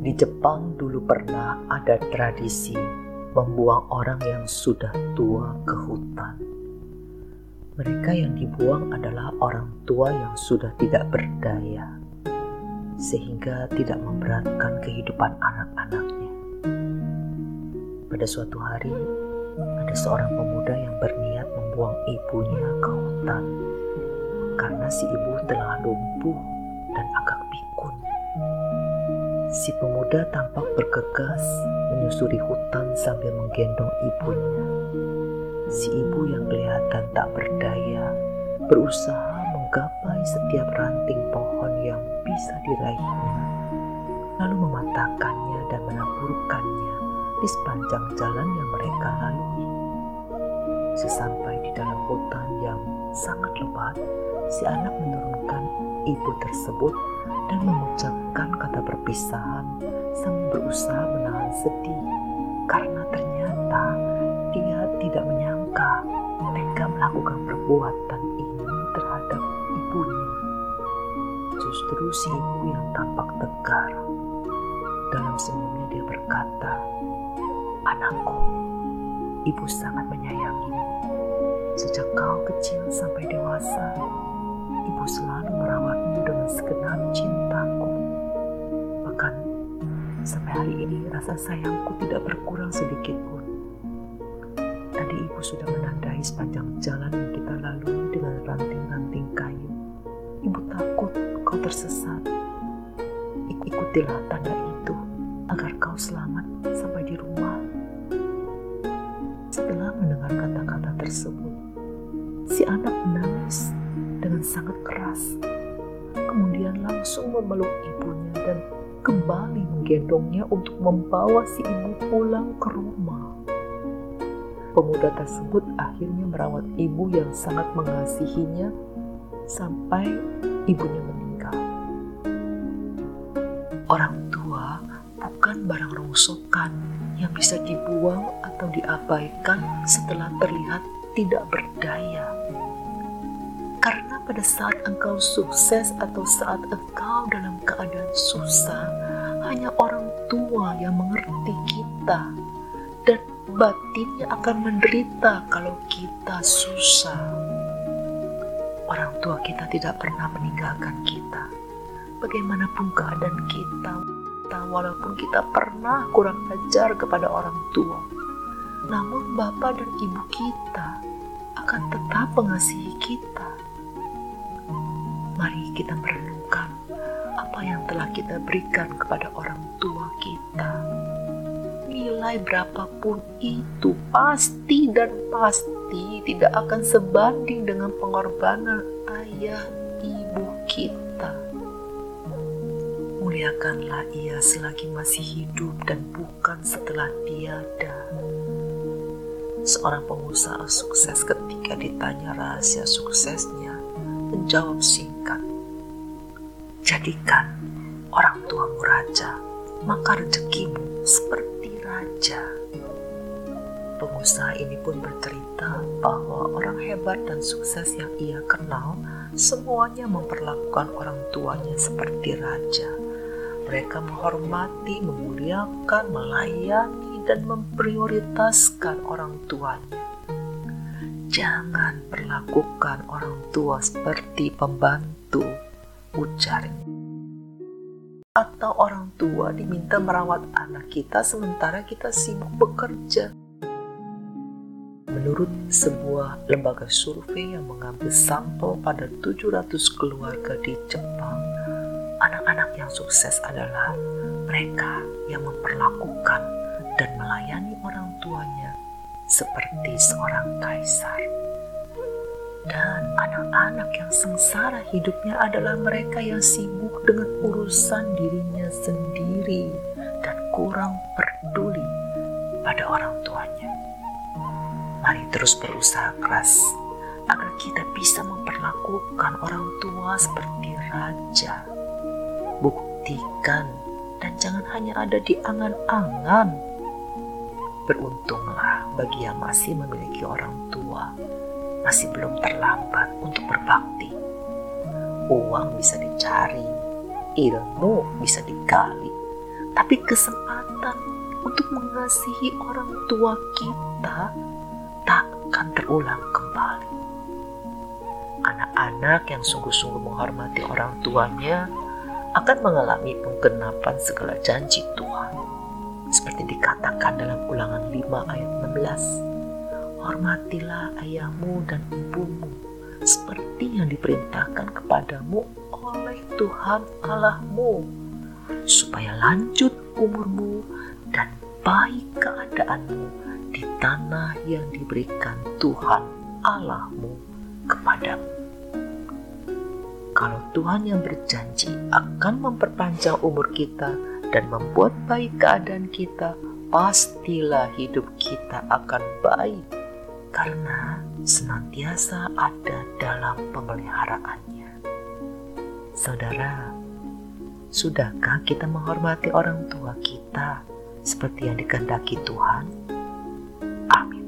Di Jepang dulu pernah ada tradisi membuang orang yang sudah tua ke hutan. Mereka yang dibuang adalah orang tua yang sudah tidak berdaya, sehingga tidak memberatkan kehidupan anak-anaknya. Pada suatu hari, ada seorang pemuda yang berniat membuang ibunya ke hutan karena si ibu telah lumpuh dan agak. Si pemuda tampak bergegas menyusuri hutan sambil menggendong ibunya. Si ibu yang kelihatan tak berdaya berusaha menggapai setiap ranting pohon yang bisa diraihnya, lalu mematahkannya dan menaburkannya di sepanjang jalan yang mereka lalui. Sesampai di dalam hutan yang sangat lebat, si anak menurunkan ibu tersebut dan mengucapkan kata perpisahan sambil berusaha menahan sedih karena ternyata dia tidak menyangka mereka melakukan perbuatan ini terhadap ibunya. Justru si ibu yang tampak tegar. Dalam senyumnya dia berkata, Anakku, ibu sangat menyayangimu. Sejak kau kecil sampai dewasa, ibu selalu merawatmu dengan segenap cintaku. Bahkan sampai hari ini rasa sayangku tidak berkurang sedikit pun. Tadi ibu sudah menandai sepanjang jalan yang kita lalui dengan ranting-ranting kayu. Ibu takut kau tersesat. Ik ikutilah tanda sangat keras. Kemudian langsung memeluk ibunya dan kembali menggendongnya untuk membawa si ibu pulang ke rumah. Pemuda tersebut akhirnya merawat ibu yang sangat mengasihinya sampai ibunya meninggal. Orang tua bukan barang rongsokan yang bisa dibuang atau diabaikan setelah terlihat tidak berdaya karena pada saat engkau sukses atau saat engkau dalam keadaan susah, hanya orang tua yang mengerti kita dan batinnya akan menderita kalau kita susah. Orang tua kita tidak pernah meninggalkan kita. Bagaimanapun keadaan kita, walaupun kita pernah kurang ajar kepada orang tua, namun bapak dan ibu kita akan tetap mengasihi kita mari kita merenungkan apa yang telah kita berikan kepada orang tua kita. Nilai berapapun itu pasti dan pasti tidak akan sebanding dengan pengorbanan ayah ibu kita. Muliakanlah ia selagi masih hidup dan bukan setelah tiada. Seorang pengusaha sukses ketika ditanya rahasia suksesnya menjawab singkat. Jadikan orang tuamu raja, maka rezekimu seperti raja. Pengusaha ini pun bercerita bahwa orang hebat dan sukses yang ia kenal semuanya memperlakukan orang tuanya seperti raja. Mereka menghormati, memuliakan, melayani, dan memprioritaskan orang tuanya Jangan perlakukan orang tua seperti pembantu, ujarnya. Atau orang tua diminta merawat anak kita sementara kita sibuk bekerja. Menurut sebuah lembaga survei yang mengambil sampel pada 700 keluarga di Jepang, anak-anak yang sukses adalah mereka yang memperlakukan dan melayani orang tuanya seperti seorang kaisar. Dan anak-anak yang sengsara hidupnya adalah mereka yang sibuk dengan urusan dirinya sendiri dan kurang peduli pada orang tuanya. Mari terus berusaha keras agar kita bisa memperlakukan orang tua seperti raja. Buktikan dan jangan hanya ada di angan-angan Beruntunglah bagi yang masih memiliki orang tua, masih belum terlambat untuk berbakti. Uang bisa dicari, ilmu bisa digali, tapi kesempatan untuk mengasihi orang tua kita tak akan terulang kembali. Anak-anak yang sungguh-sungguh menghormati orang tuanya akan mengalami penggenapan segala janji Tuhan. Seperti dikatakan dalam ulangan 5 ayat 16. Hormatilah ayahmu dan ibumu seperti yang diperintahkan kepadamu oleh Tuhan Allahmu supaya lanjut umurmu dan baik keadaanmu di tanah yang diberikan Tuhan Allahmu kepadamu. Kalau Tuhan yang berjanji akan memperpanjang umur kita dan membuat baik keadaan kita, pastilah hidup kita akan baik karena senantiasa ada dalam pemeliharaannya. Saudara, Sudahkah kita menghormati orang tua kita seperti yang dikehendaki Tuhan? Amin.